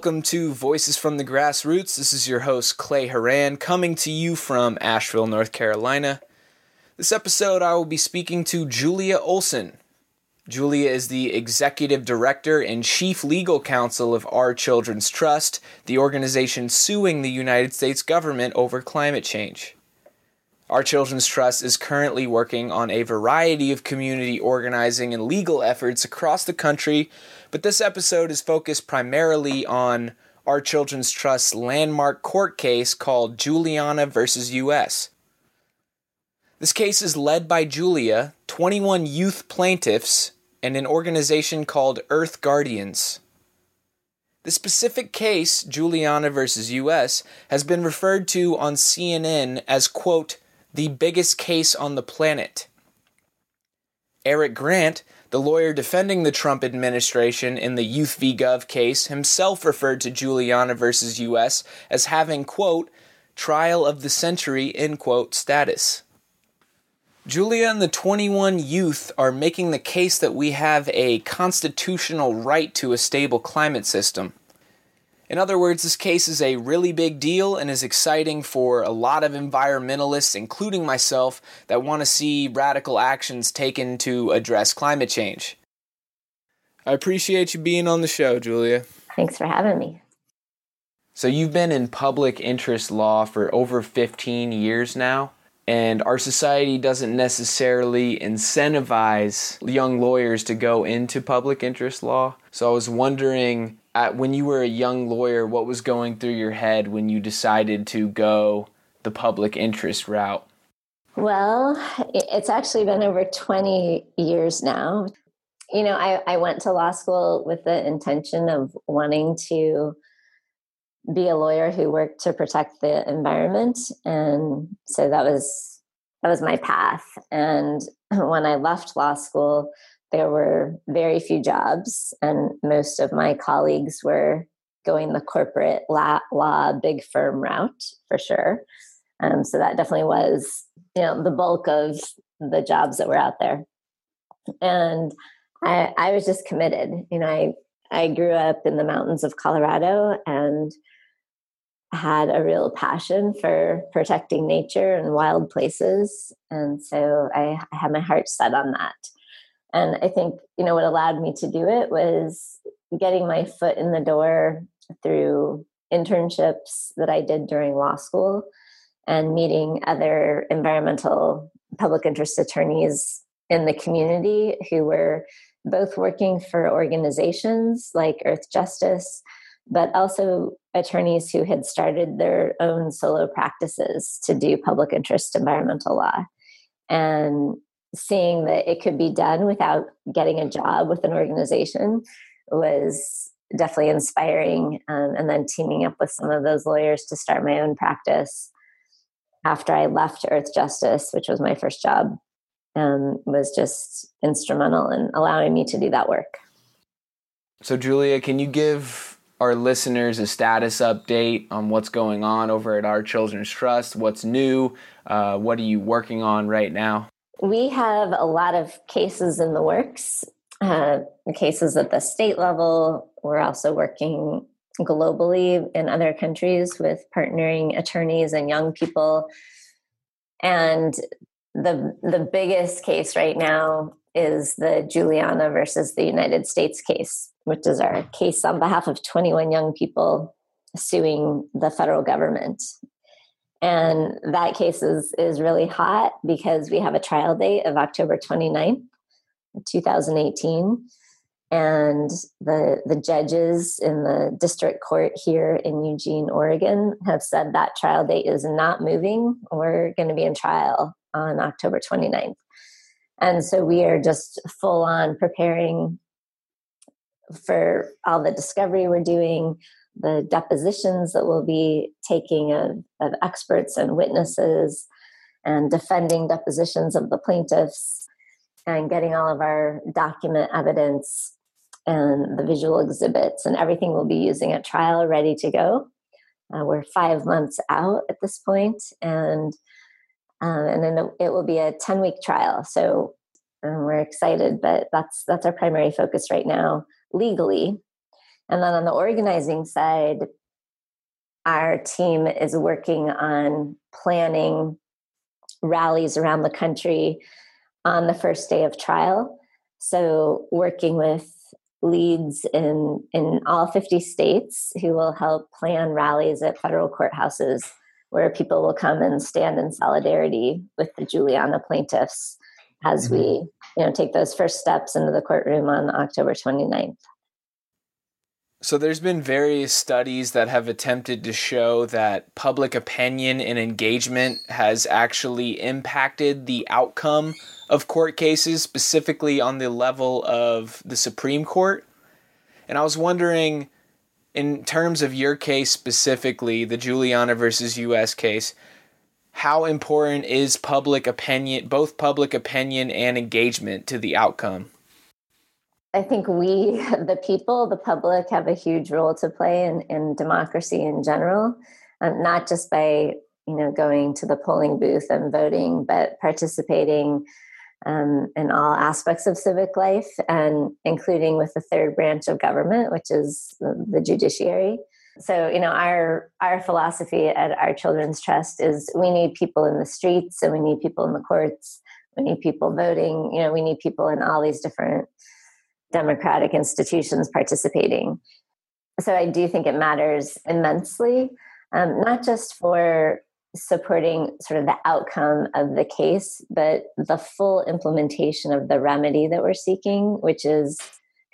welcome to Voices from the Grassroots. This is your host, Clay Haran, coming to you from Asheville, North Carolina. This episode, I will be speaking to Julia Olson. Julia is the executive director and chief legal counsel of Our Children's Trust, the organization suing the United States government over climate change. Our Children's Trust is currently working on a variety of community organizing and legal efforts across the country, but this episode is focused primarily on Our Children's Trust's landmark court case called Juliana versus US. This case is led by Julia, 21 youth plaintiffs, and an organization called Earth Guardians. The specific case, Juliana versus US, has been referred to on CNN as, quote, the biggest case on the planet. Eric Grant, the lawyer defending the Trump administration in the Youth v. Gov case, himself referred to Juliana versus US as having, quote, trial of the century, end quote, status. Julia and the 21 youth are making the case that we have a constitutional right to a stable climate system. In other words, this case is a really big deal and is exciting for a lot of environmentalists, including myself, that want to see radical actions taken to address climate change. I appreciate you being on the show, Julia. Thanks for having me. So, you've been in public interest law for over 15 years now, and our society doesn't necessarily incentivize young lawyers to go into public interest law. So, I was wondering at, when you were a young lawyer, what was going through your head when you decided to go the public interest route? Well, it's actually been over 20 years now. You know, I, I went to law school with the intention of wanting to be a lawyer who worked to protect the environment. And so that was that was my path. And when I left law school, there were very few jobs, and most of my colleagues were going the corporate law, law big firm route for sure. Um, so that definitely was, you know, the bulk of the jobs that were out there. And I, I was just committed. You know, I I grew up in the mountains of Colorado and had a real passion for protecting nature and wild places, and so I, I had my heart set on that. And I think, you know, what allowed me to do it was getting my foot in the door through internships that I did during law school and meeting other environmental public interest attorneys in the community who were both working for organizations like Earthjustice, but also attorneys who had started their own solo practices to do public interest environmental law. And seeing that it could be done without getting a job with an organization was definitely inspiring. Um, and then teaming up with some of those lawyers to start my own practice after I left Earthjustice, which was my first job, um, was just instrumental in allowing me to do that work. So, Julia, can you give our listeners a status update on what's going on over at Our Children's Trust? What's new? Uh, what are you working on right now? We have a lot of cases in the works, uh, cases at the state level. We're also working globally in other countries with partnering attorneys and young people. And the the biggest case right now is the Juliana versus the United States case, which is our case on behalf of 21 young people suing the federal government and that case is, is really hot because we have a trial date of October 29th, 2018. And the, the judges in the district court here in Eugene, Oregon have said that trial date is not moving. We're going to be in trial on October 29th. And so we are just full on preparing for all the discovery we're doing, the depositions that we'll be taking of, of experts and witnesses and defending depositions of the plaintiffs and getting all of our document evidence and the visual exhibits and everything we'll be using at trial ready to go. Uh, we're five months out at this point, and um, and then it will be a ten week trial. So um, we're excited, but that's that's our primary focus right now legally And then on the organizing side, our team is working on planning rallies around the country on the first day of trial. So, working with leads in, in all 50 states who will help plan rallies at federal courthouses where people will come and stand in solidarity with the Juliana plaintiffs as mm-hmm. we you know take those first steps into the courtroom on October 29th. So there's been various studies that have attempted to show that public opinion and engagement has actually impacted the outcome of court cases, specifically on the level of the Supreme Court. And I was wondering, in terms of your case specifically, the Juliana versus US case, how important is public opinion, both public opinion and engagement to the outcome? I think we, the people, the public, have a huge role to play in, in democracy in general, um, not just by you know going to the polling booth and voting, but participating um, in all aspects of civic life, and including with the third branch of government, which is the, the judiciary. So you know our our philosophy at our Children's Trust is we need people in the streets, and we need people in the courts. We need people voting. You know, we need people in all these different democratic institutions participating. So I do think it matters immensely, um, not just for supporting sort of the outcome of the case, but the full implementation of the remedy that we're seeking, which is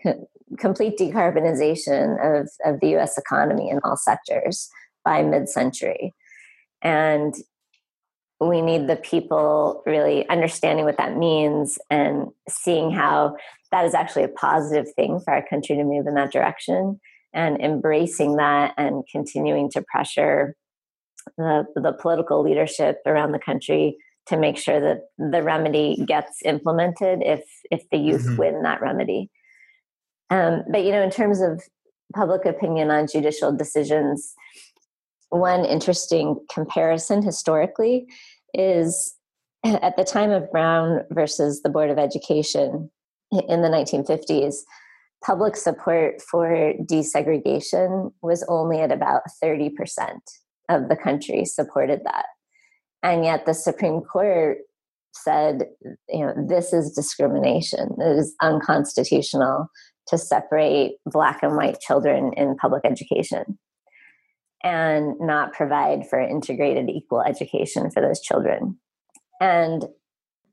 co- complete decarbonization of, of the US economy in all sectors by mid century. And we need the people really understanding what that means and seeing how that is actually a positive thing for our country to move in that direction and embracing that and continuing to pressure the, the political leadership around the country to make sure that the remedy gets implemented if if the youth mm-hmm. win that remedy um, but you know in terms of public opinion on judicial decisions one interesting comparison historically is at the time of Brown versus the Board of Education in the 1950s, public support for desegregation was only at about 30% of the country supported that. And yet the Supreme Court said, you know, this is discrimination. It is unconstitutional to separate black and white children in public education and not provide for integrated equal education for those children. And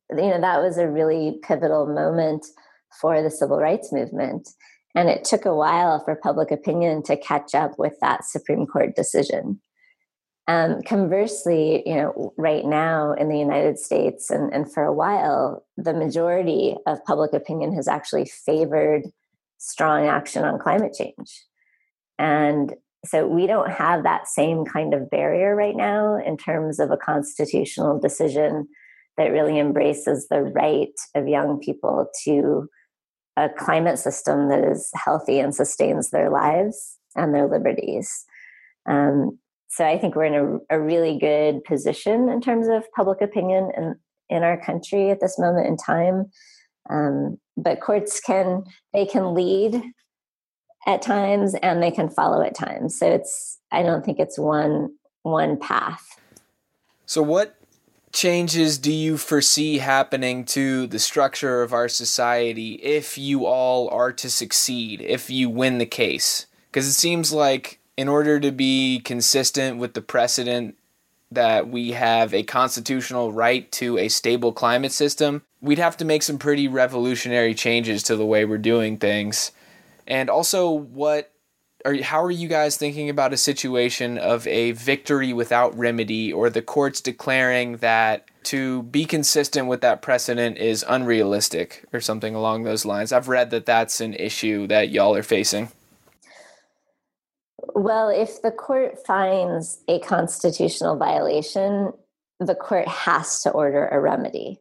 you know that was a really pivotal moment for the civil rights movement. And it took a while for public opinion to catch up with that supreme court decision. Um, conversely you know right now in the united states and, and for a while the majority of public opinion has actually favored strong action on climate change. And so we don't have that same kind of barrier right now in terms of a constitutional decision that really embraces the right of young people to a climate system that is healthy and sustains their lives and their liberties. Um, so I think we're in a, a, really good position in terms of public opinion in, in our country at this moment in time. Um, but courts can they can lead at times and they can follow at times. So it's I don't think it's one one path. So what changes do you foresee happening to the structure of our society if you all are to succeed, if you win the case? Because it seems like in order to be consistent with the precedent that we have a constitutional right to a stable climate system, we'd have to make some pretty revolutionary changes to the way we're doing things. And also, what are how are you guys thinking about a situation of a victory without remedy, or the courts declaring that to be consistent with that precedent is unrealistic, or something along those lines? I've read that that's an issue that y'all are facing. Well, if the court finds a constitutional violation, the court has to order a remedy.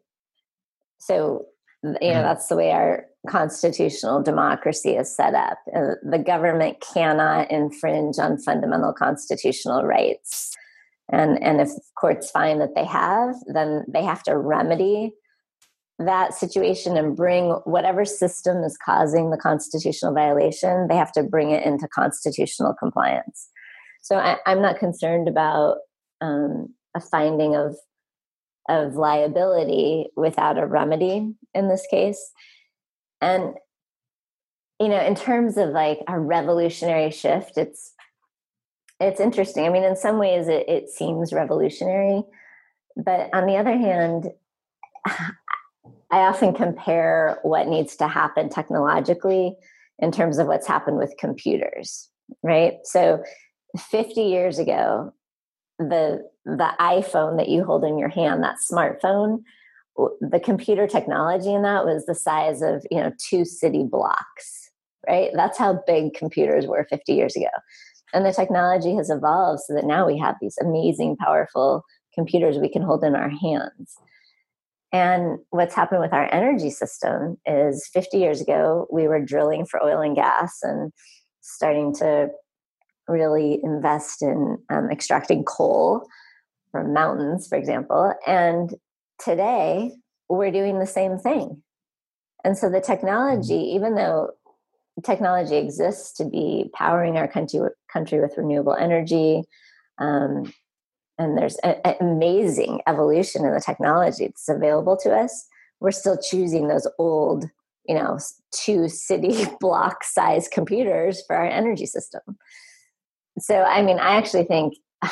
So, you know, mm-hmm. that's the way our constitutional democracy is set up. Uh, the government cannot infringe on fundamental constitutional rights. And, and if courts find that they have, then they have to remedy that situation and bring whatever system is causing the constitutional violation, they have to bring it into constitutional compliance. So I, am not concerned about um, a finding of of liability without a remedy in this case. And you know, in terms of like a revolutionary shift, it's it's interesting. I mean, in some ways, it, it seems revolutionary, but on the other hand, I often compare what needs to happen technologically in terms of what's happened with computers, right? So 50 years ago, the the iPhone that you hold in your hand, that smartphone, the computer technology in that was the size of, you know, two city blocks, right? That's how big computers were 50 years ago. And the technology has evolved so that now we have these amazing, powerful computers we can hold in our hands. And what's happened with our energy system is 50 years ago, we were drilling for oil and gas and starting to really invest in um, extracting coal from mountains, for example. And today, we're doing the same thing. And so the technology, mm-hmm. even though technology exists to be powering our country, country with renewable energy, um, and there's an amazing evolution in the technology that's available to us we're still choosing those old you know two city block size computers for our energy system so i mean i actually think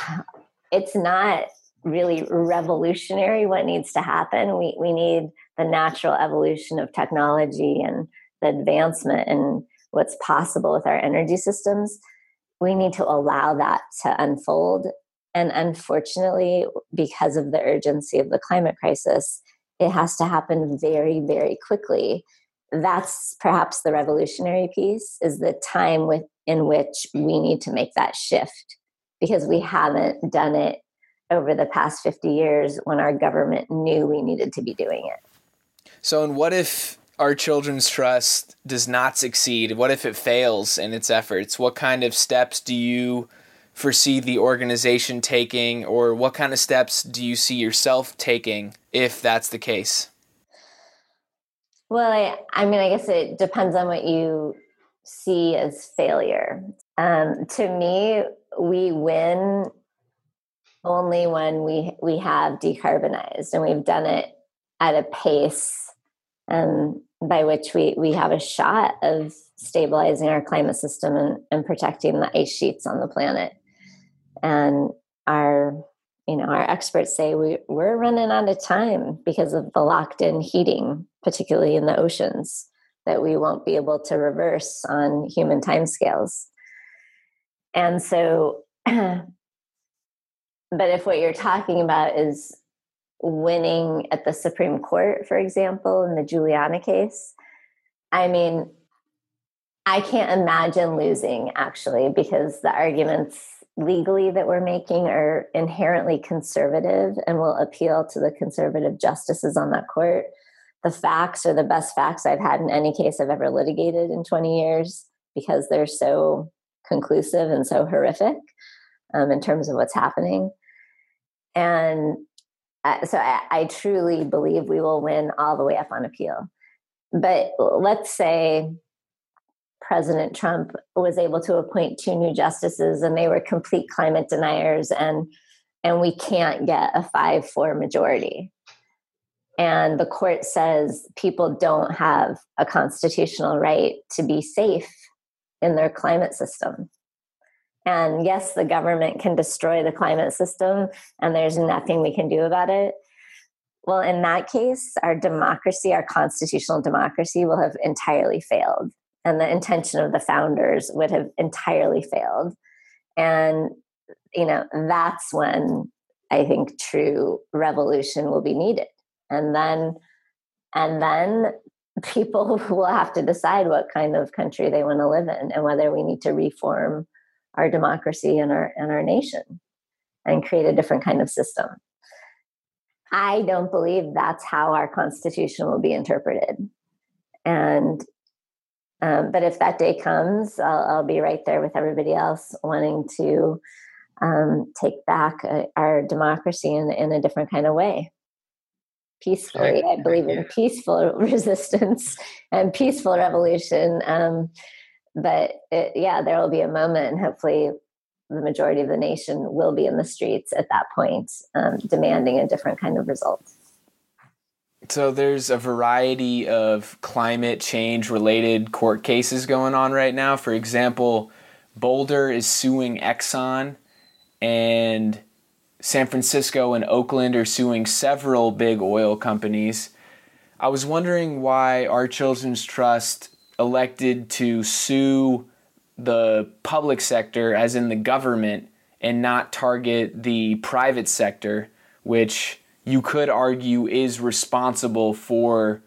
it's not really revolutionary what needs to happen. We we need the natural evolution of technology and the advancement and what's possible with our energy systems. We need to allow that to unfold. And unfortunately, because of the urgency of the climate crisis, it has to happen very, very quickly. That's perhaps the revolutionary piece is the time with, in which we need to make that shift because we haven't done it over the past 50 years when our government knew we needed to be doing it. So, and what if our children's trust does not succeed? What if it fails in its efforts? What kind of steps do you foresee the organization taking, or what kind of steps do you see yourself taking if that's the case? Well, I, I mean, I guess it depends on what you see as failure. Um, to me, we win only when we we have decarbonized, and we've done it at a pace um, by which we we have a shot of stabilizing our climate system and, and protecting the ice sheets on the planet. And our you know our experts say we, we're running out of time because of the locked in heating particularly in the oceans that we won't be able to reverse on human timescales. And so but if what you're talking about is winning at the supreme court for example in the juliana case i mean i can't imagine losing actually because the arguments legally that we're making are inherently conservative and will appeal to the conservative justices on that court. The facts are the best facts I've had in any case I've ever litigated in 20 years because they're so conclusive and so horrific um, in terms of what's happening. And uh, so I, I truly believe we will win all the way up on appeal. But let's say President Trump was able to appoint two new justices, and they were complete climate deniers, and and we can't get a five four majority. And the court says people don't have a constitutional right to be safe in their climate system. And yes, the government can destroy the climate system, and there's nothing we can do about it. Well, in that case, our democracy, our constitutional democracy, will have entirely failed and the intention of the founders would have entirely failed and you know that's when i think true revolution will be needed and then and then people will have to decide what kind of country they want to live in and whether we need to reform our democracy and our and our nation and create a different kind of system i don't believe that's how our constitution will be interpreted and um, but if that day comes, I'll, I'll, be right there with everybody else wanting to um, take back uh, our democracy in, in a different kind of way. peacefully. I believe in peaceful resistance and peaceful revolution. Um, but it, yeah, there will be a moment, and hopefully, the majority of the nation will be in the streets at that point, um, demanding a different kind of result. So there's a variety of climate change related court cases going on right now. For example, Boulder is suing Exxon, and San Francisco and Oakland are suing several big oil companies. I was wondering why our Children's Trust elected to sue the public sector, as in the government, and not target the private sector, which you could argue is responsible for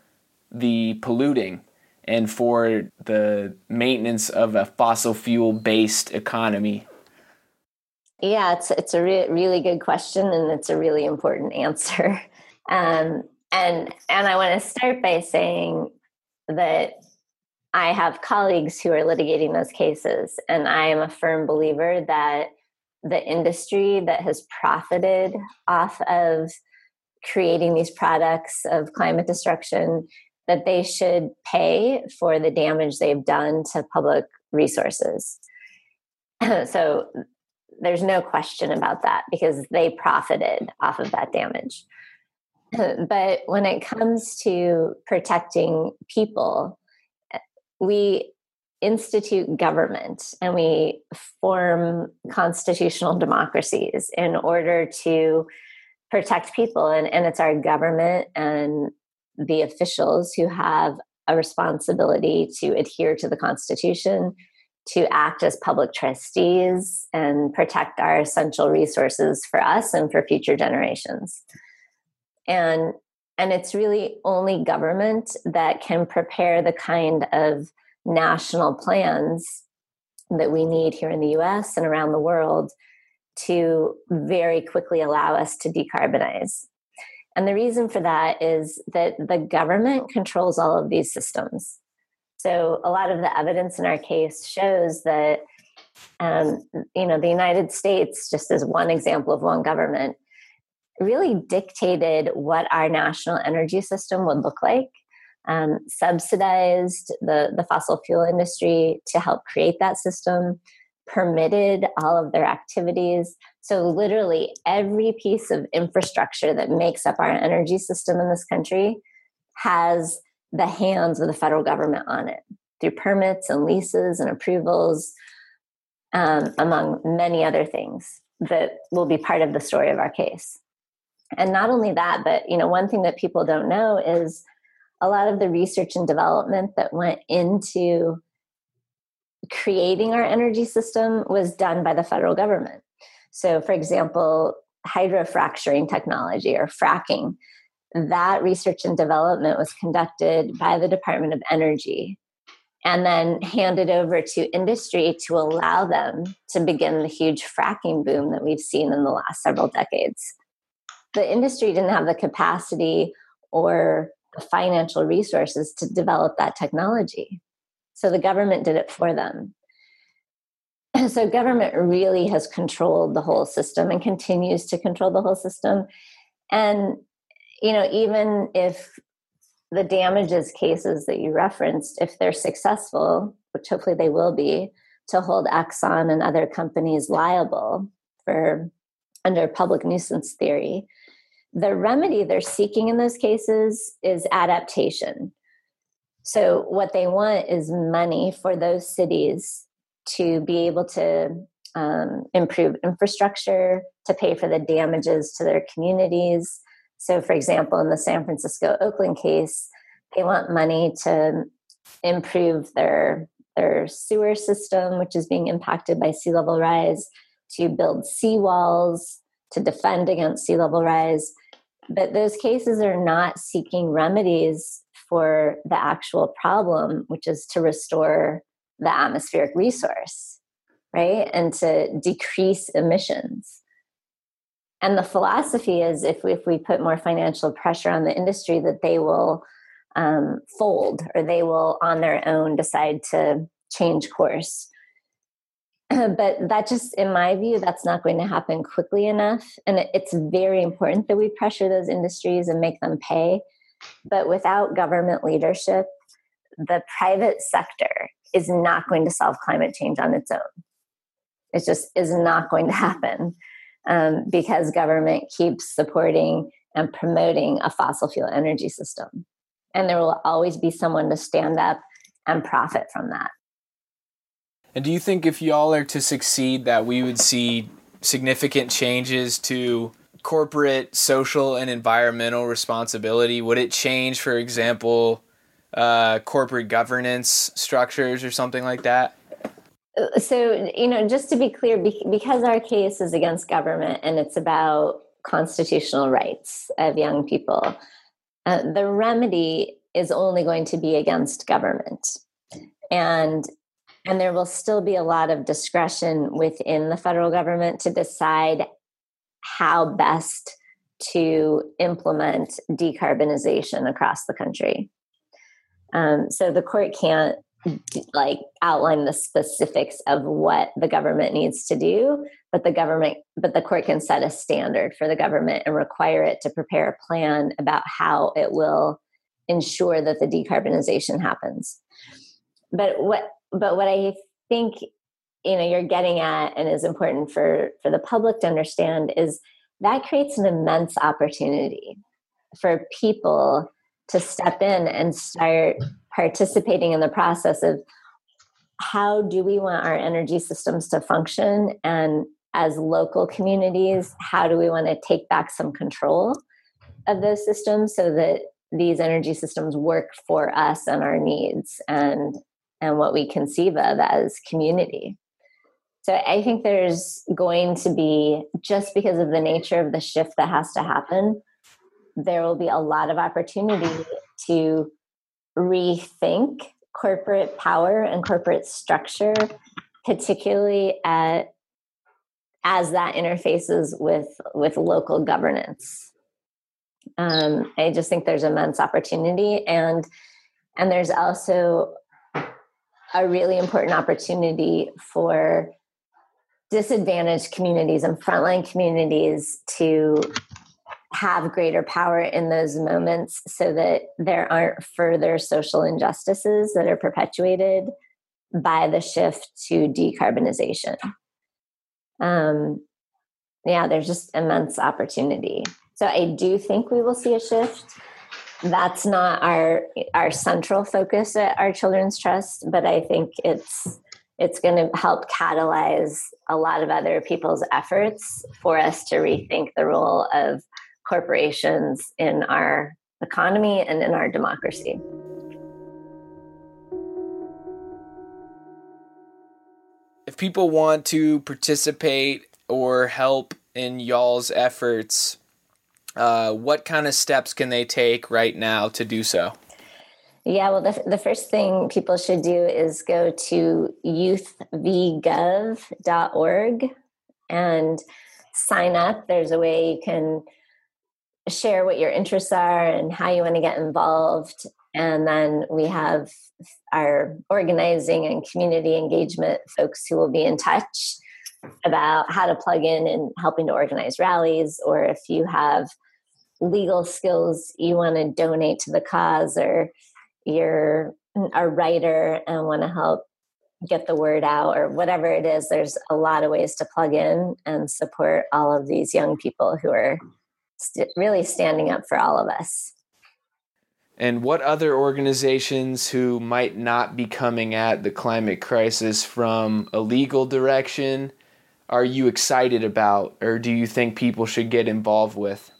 the polluting and for the maintenance of a fossil fuel based economy? Yeah, it's it's a re- really good question, and it's a really important answer. Um, and and I want to start by saying that I have colleagues who are litigating those cases, and I am a firm believer that the industry that has profited off of creating these products of climate destruction that they should pay for the damage they've done to public resources. so there's no question about that because they profited off of that damage. but when it comes to protecting people, we institute government and we form constitutional democracies in order to protect people and, and it's our government and the officials who have a responsibility to adhere to the Constitution, to act as public trustees, and protect our essential resources for us and for future generations. And and it's really only government that can prepare the kind of national plans that we need here in the US and around the world to very quickly allow us to decarbonize. And the reason for that is that the government controls all of these systems. So a lot of the evidence in our case shows that, um, you know, the United States, just as one example of one government, really dictated what our national energy system would look like. Um, subsidized the, the fossil fuel industry to help create that system, permitted all of their activities. So, literally, every piece of infrastructure that makes up our energy system in this country has the hands of the federal government on it through permits and leases and approvals, um, among many other things that will be part of the story of our case. And not only that, but you know, one thing that people don't know is a lot of the research and development that went into creating our energy system was done by the federal government. So, for example, hydrofracturing technology or fracking, that research and development was conducted by the Department of Energy and then handed over to industry to allow them to begin the huge fracking boom that we've seen in the last several decades. The industry didn't have the capacity or the financial resources to develop that technology. So the government did it for them. So government really has controlled the whole system and continues to control the whole system. And, you know, even if the damages cases that you referenced, if they're successful, which hopefully they will be, to hold Exxon and other companies liable for under public nuisance theory, the remedy they're seeking in those cases is adaptation. So, what they want is money for those cities to be able to um, improve infrastructure, to pay for the damages to their communities. So, for example, in the San Francisco Oakland case, they want money to improve their their sewer system, which is being impacted by sea level rise, to build seawalls to defend against sea level rise. But those cases are not seeking remedies for the actual problem, which is to restore the atmospheric resource, right? And to decrease emissions. And the philosophy is if we, if we put more financial pressure on the industry, that they will um, fold or they will on their own decide to change course. but that just in my view that's not going to happen quickly enough. And it's very important that we pressure those industries and make them pay. But without government leadership the private sector is not going to solve climate change on its own. It just is not going to happen um, because government keeps supporting and promoting a fossil fuel energy system. And there will always be someone to stand up and profit from that and do you think if y'all are to succeed that we would see significant changes to corporate social and environmental responsibility? Would it change, for example, uh, corporate governance structures or something like that? Uh, so, you know, just to be clear, because our case is against government and it's about constitutional rights of young people, uh, the remedy is only going to be against government. And and there will still be a lot of discretion within the federal government to decide how best to implement decarbonization across the country. Um, so the court can't like outline the specifics of what the government needs to do but the government but the court can set a standard for the government and require it to prepare a plan about how it will ensure that the decarbonization happens but what but what I think you know you're getting at and is important for for the public to understand is that creates an immense opportunity for people to step in and start participating in the process of how do we want our energy systems to function? And as local communities how do we want to take back some control of those systems so that these energy systems work for us and our needs? And and what we conceive of as community. So I think there's going to be, just because of the nature of the shift that has to happen, there will be a lot of opportunity to rethink corporate power and corporate structure, particularly at as that interfaces with with local governance. Um, I just think there's immense opportunity, and and there's also a really important opportunity for disadvantaged communities and frontline communities to have greater power in those moments so that there aren't further social injustices that are perpetuated by the shift to decarbonization. Um, yeah, there's just immense opportunity. So I do think we will see a shift that's not our our central focus at our children's trust but i think it's it's going to help catalyze a lot of other people's efforts for us to rethink the role of corporations in our economy and in our democracy. If people want to participate or help in y'all's efforts uh, what kind of steps can they take right now to do so? Yeah, well, the, the first thing people should do is go to youthvgov.org and sign up. There's a way you can share what your interests are and how you want to get involved. And then we have our organizing and community engagement folks who will be in touch about how to plug in and helping to organize rallies, or if you have legal skills you want to donate to the cause, or you're a writer and want to help get the word out, or whatever it is, there's a lot of ways to plug in and support all of these young people who are st- really standing up for all of us. And what other organizations who might not be coming at the climate crisis from a legal direction are you excited about or do you think people should get involved with?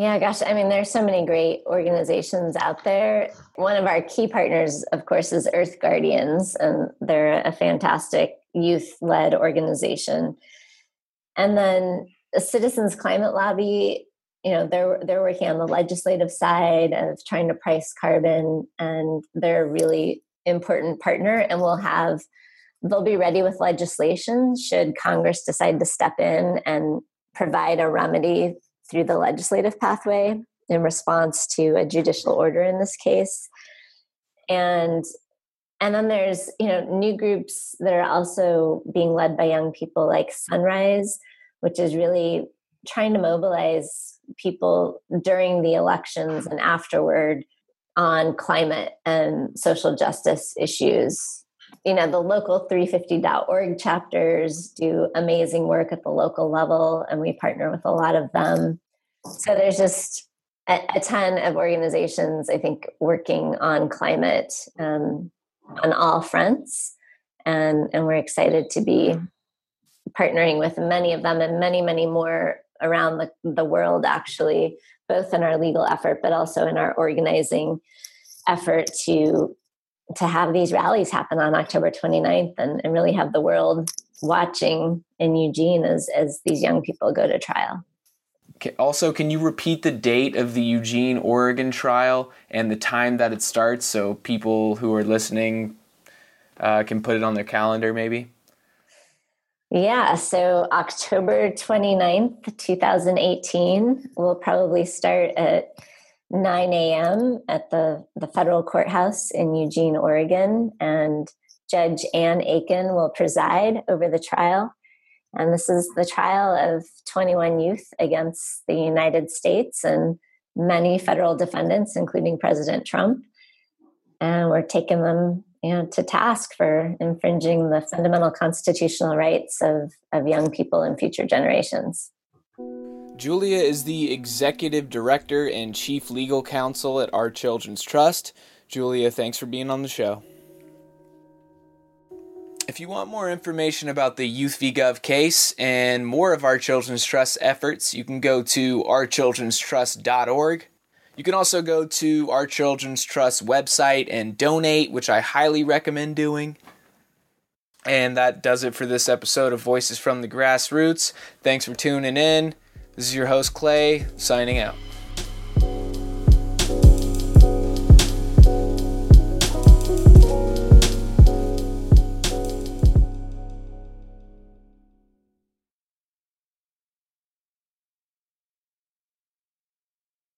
Yeah, gosh, I mean, there's so many great organizations out there. One of our key partners, of course, is Earth Guardians, and they're a fantastic youth led organization. And then the Citizens Climate Lobby, you know, they're they're working on the legislative side of trying to price carbon, and they're a really important partner. And we'll have they'll be ready with legislation should Congress decide to step in and provide a remedy through the legislative pathway in response to a judicial order in this case. And and then there's you know new groups that are also being led by young people like Sunrise, which is really trying to mobilize people during the elections and afterward on climate and social justice issues. You know, the local 350.org chapters do amazing work at the local level, and we partner with a lot of them. So there's just a, a ton of organizations, I think, working on climate um, on all fronts. And, and we're excited to be partnering with many of them and many, many more around the, the world, actually, both in our legal effort, but also in our organizing effort to to have these rallies happen on October 29th and, and really have the world watching in Eugene as, as these young people go to trial. Okay. Also, can you repeat the date of the Eugene, Oregon trial and the time that it starts so people who are listening uh, can put it on their calendar maybe? Yeah, so October 29th, 2018, we'll probably start at 9 a.m. at the, the federal courthouse in Eugene, Oregon, and Judge Ann Aiken will preside over the trial. And this is the trial of 21 youth against the United States and many federal defendants, including President Trump. And we're taking them you know, to task for infringing the fundamental constitutional rights of, of young people and future generations. Julia is the executive director and chief legal counsel at Our Children's Trust. Julia, thanks for being on the show. If you want more information about the Youth v Gov case and more of Our Children's Trust efforts, you can go to ourchildrenstrust.org. You can also go to Our Children's Trust website and donate, which I highly recommend doing. And that does it for this episode of Voices from the Grassroots. Thanks for tuning in. This is your host, Clay, signing out.